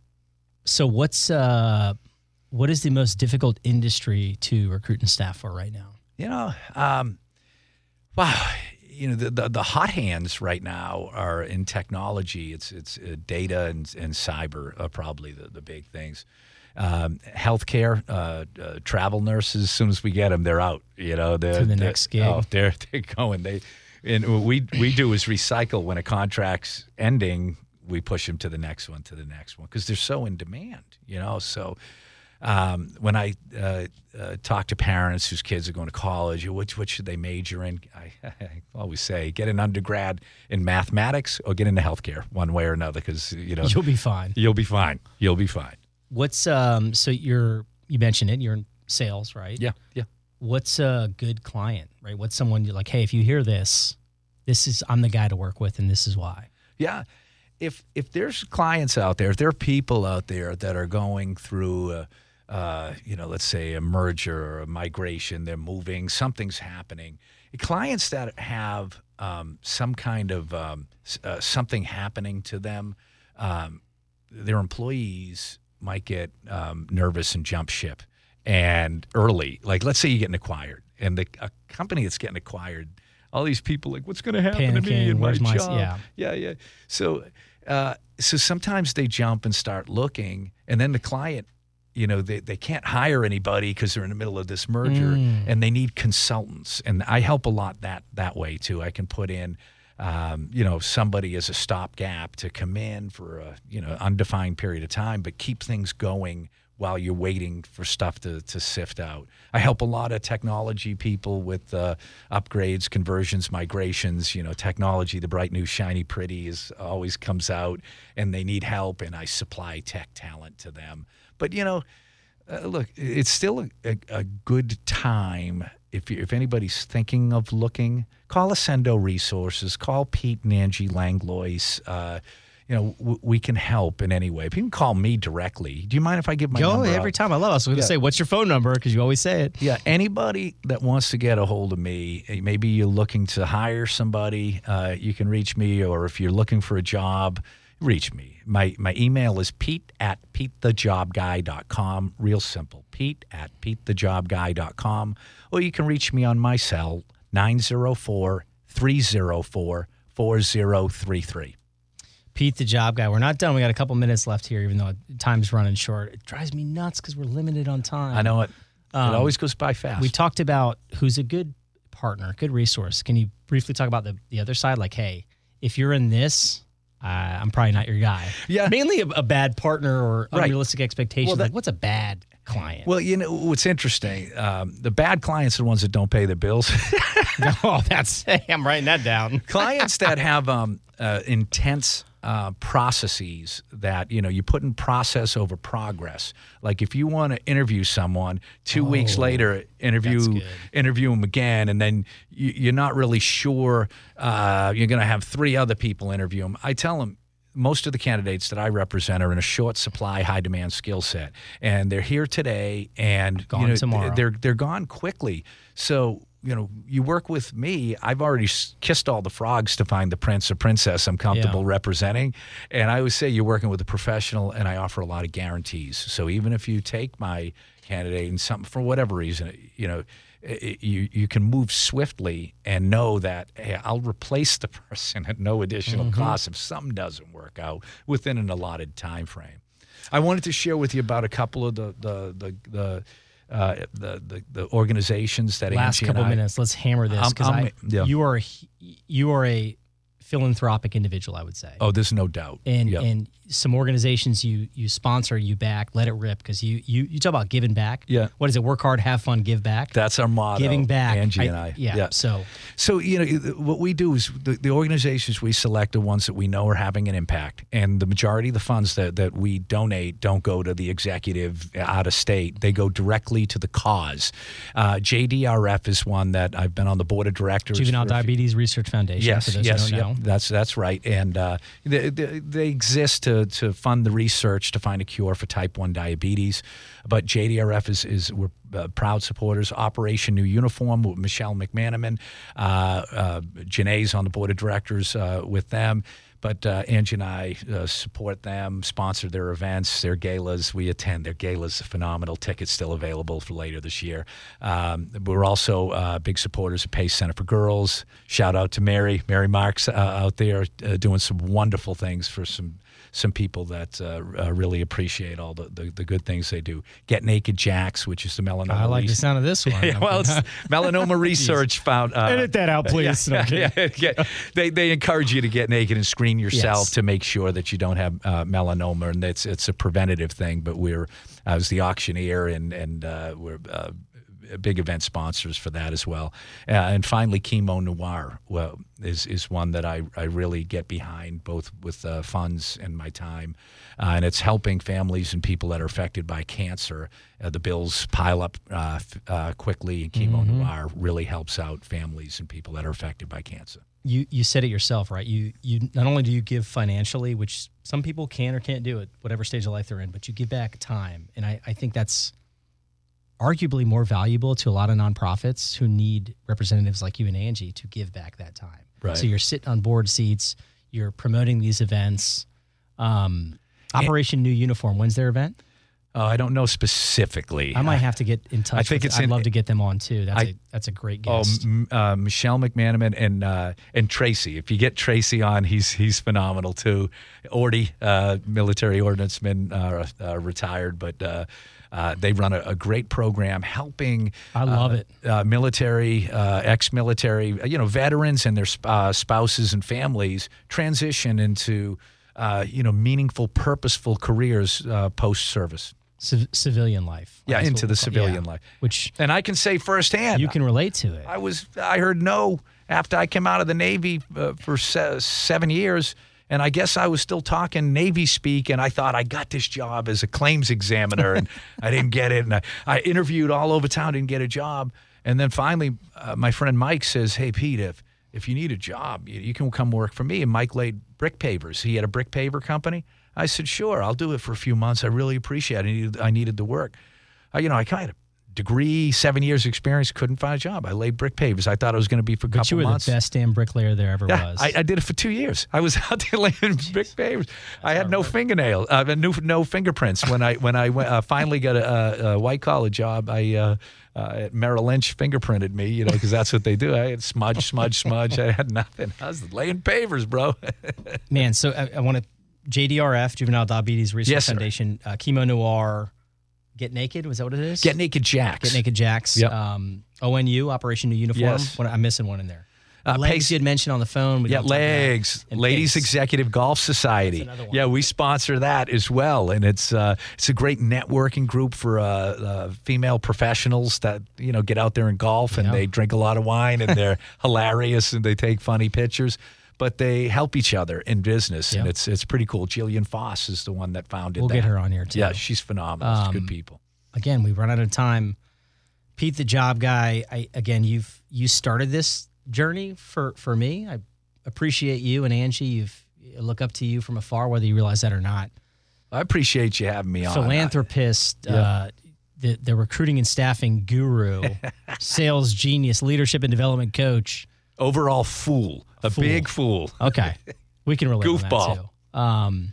so what's uh, what is the most difficult industry to recruit and staff for right now? You know, um, wow. You know, the, the the hot hands right now are in technology. It's it's uh, data and, and cyber are probably the, the big things. Um, healthcare, uh, uh, travel nurses. As soon as we get them, they're out. You know, they're, To the they're- next gig. Oh, they're they're going. They and what we we do is recycle when a contract's ending. We push them to the next one, to the next one, because they're so in demand. You know, so um, when I uh, uh, talk to parents whose kids are going to college, what, what should they major in? I, I always say, get an undergrad in mathematics or get into healthcare, one way or another, because you know You'll be fine. you'll be fine. You'll be fine. What's um? So you're you mentioned it. You're in sales, right? Yeah, yeah. What's a good client, right? What's someone you're like, hey, if you hear this, this is I'm the guy to work with, and this is why. Yeah. If if there's clients out there, if there are people out there that are going through, uh, uh, you know, let's say a merger or a migration, they're moving, something's happening. Clients that have um, some kind of um, uh, something happening to them, um, their employees might get um, nervous and jump ship and early. Like, let's say you're getting acquired, and the a company that's getting acquired, all these people like, what's going to happen to me Panicking, in my my- job? yeah. yeah, yeah. So, uh, so sometimes they jump and start looking, and then the client, you know, they, they can't hire anybody because they're in the middle of this merger, Mm. and they need consultants, and I help a lot that that way too. I can put in. Um, you know, somebody as a stopgap to come in for a you know undefined period of time, but keep things going while you're waiting for stuff to, to sift out. I help a lot of technology people with uh, upgrades, conversions, migrations. You know, technology, the bright new shiny pretty is always comes out, and they need help, and I supply tech talent to them. But you know, uh, look, it's still a, a, a good time if you, if anybody's thinking of looking. Call Ascendo Resources. Call Pete and Angie Langlois. Uh, you know, w- we can help in any way. If you can call me directly, do you mind if I give my Go number every out? time. I love. I was going to say, what's your phone number? Because you always say it. Yeah, anybody that wants to get a hold of me, eh, maybe you're looking to hire somebody, uh, you can reach me, or if you're looking for a job, reach me. My my email is pete at petethejobguy.com. Real simple, pete at petethejobguy.com. Or you can reach me on my cell, 904 304 4033. Pete, the job guy. We're not done. We got a couple minutes left here, even though time's running short. It drives me nuts because we're limited on time. I know it. Um, it always goes by fast. We talked about who's a good partner, good resource. Can you briefly talk about the, the other side? Like, hey, if you're in this, uh, I'm probably not your guy. Yeah. Mainly a, a bad partner or Right. unrealistic expectations. Well, that- like, what's a bad client? well, you know what's interesting? Um, the bad clients are the ones that don't pay their bills. oh, that's, hey, I'm writing that down. clients that have um, uh, intense uh, processes that you know you put in process over progress. Like if you want to interview someone, two weeks Oh, later interview interview them again, and then you, you're not really sure uh, you're going to have three other people interview them. I tell them. Most of the candidates that I represent are in a short supply, high demand skill set, and they're here today and Gone you know, tomorrow. They're they're gone quickly. So you know, you work with me. I've already kissed all the frogs to find the prince or princess I'm comfortable Yeah. representing. And I always say you're working with a professional, and I offer a lot of guarantees. So even if you take my candidate and something for whatever reason, you know. i- i- You you can move swiftly and know that hey, I'll replace the person at no additional mm-hmm. cost if something doesn't work out within an allotted time frame. I wanted to share with you about a couple of the the the the uh, the, the the organizations that Last Angie couple I, minutes. Let's hammer this because yeah. you are a- you are a philanthropic individual, I would say. Oh, there's no doubt. and Yep. and some organizations you you sponsor, you back, let it rip because you you you talk about giving back. Yeah. What is it? Work hard, have fun, give back. that's our motto. Giving back. Angie and I. Yeah. So So you know what we do is the, the organizations we select are ones that we know are having an impact, and the majority of the funds that, that we donate don't go to the executive out of state; they go directly to the cause. Uh, JDRF is one that I've been on the board of directors. Juvenile a few- Diabetes Research Foundation. Yes, for those yes, who don't yep, know. that's that's right, and uh, they, they, they exist to to fund the research to find a cure for type one diabetes. But JDRF is is we're uh, proud supporters. Operation New Uniform with Michelle McManaman, uh, uh, Janae's on the board of directors uh, with them. But uh, Angie and I uh, support them, sponsor their events, their galas. We attend their galas. Phenomenal tickets still available for later this year. Um, we're also uh, big supporters of Pace Center for Girls. Shout out to Mary, Mary Marks out there doing some wonderful things for some some people that uh, uh, really appreciate all the, the, the good things they do. Get Naked Jacks, which is the melanoma. I like the sound of this one. yeah, well, it's melanoma research found. Uh, Edit that out, please. No, yeah, kidding. yeah, yeah. They they encourage you to get naked and screen yourself Yes. to make sure that you don't have uh, melanoma, and it's it's a preventative thing. But we're I was the auctioneer, and and uh, we're. Big event sponsors for that as well, uh, and finally, Chemo Noir well, is is one that I, I really get behind, both with uh, funds and my time, uh, and it's helping families and people that are affected by cancer. Uh, the bills pile up uh, f- uh, quickly, and Chemo Noir really helps out families and people that are affected by cancer. you you said it yourself, right? You you not only do you give financially, which some people can or can't do at whatever stage of life they're in, but you give back time, and I, I think that's arguably more valuable to a lot of nonprofits who need representatives like you and Angie to give back that time. Right. So you're sitting on board seats, you're promoting these events. Um, Operation New Uniform, when's their event? Oh, I don't know specifically. I might have to get in touch. I think with, it's I'd in- love to get them on too. That's I- a that's a great Oh, guest. M- uh, Michelle McManaman and uh, and Tracy. If you get Tracy on, he's he's phenomenal too. Orty, uh, military ordnanceman, uh, uh, retired, but uh, they run a, a great program helping. I love uh, it. Uh, military, uh, ex-military, you know, veterans and their sp- uh, spouses and families transition into. Uh, you know, meaningful, purposeful careers uh, post service. Civ- civilian life. Yeah, into the civilian yeah. life. which And I can say firsthand, you can relate to it. I was I heard no after I came out of the Navy uh, for se- seven years, and I guess I was still talking Navy speak, and I thought I got this job as a claims examiner, and I didn't get it, and I, I interviewed all over town, didn't get a job, and then finally, uh, my friend Mike says, "Hey Pete, if if you need a job, you, you can come work for me." And Mike laid brick pavers. He had a brick paver company. I said, "Sure, I'll do it for a few months. I really appreciate it. I needed, I needed the work." I, you know, I kind of degree, seven years experience, couldn't find a job. I laid brick pavers. I thought it was going to be for a but couple you were months. the best damn bricklayer there ever Yeah, was. I, I did it for two years. I was out there laying brick pavers. I had no fingernail, uh, no no fingerprints. When I when I went, uh, finally got a, a, a white collar job, I uh, uh, at Merrill Lynch fingerprinted me, you know, because that's what they do. I had smudge, smudge, smudge. I had nothing. I was laying pavers, bro. Man, so I, I want to JDRF, Juvenile Diabetes Research Yes. Foundation, uh, Chemo Noir, Get Naked. Was that what it is? Get naked, Jacks. Get Naked Jacks. Yep. Um, ONU, Operation New Uniform. Yes. What, I'm missing one in there. Uh, legs Pace- you had mentioned on the phone. We Yeah, don't talk about that. legs. Ladies Pace. Executive Golf Society. That's one. Yeah, we sponsor that as well, and it's uh, it's a great networking group for uh, uh, female professionals that you know get out there and golf, and Yeah. they drink a lot of wine, and they're hilarious, and they take funny pictures. But they help each other in business, and it's it's pretty cool. Jillian Foss is the one that founded We'll that. get her on here too. Yeah, she's phenomenal. Um, good people. again, we've run out of time. Pete, the job guy. I again, you've you started this journey for for me. I appreciate you and Angie. You've I look up to you from afar, whether you realize that or not. I appreciate you having me on. Philanthropist, uh, the the recruiting and staffing guru, sales genius, leadership and development coach. Overall fool, a Fool. big fool. Okay, we can relate. Goofball. too. Um,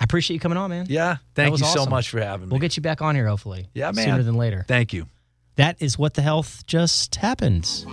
I appreciate you coming on, man. Yeah, thank you so much for having me. We'll get you back on here hopefully. Yeah, man. Sooner than later. Thank you. That is what the health just happened.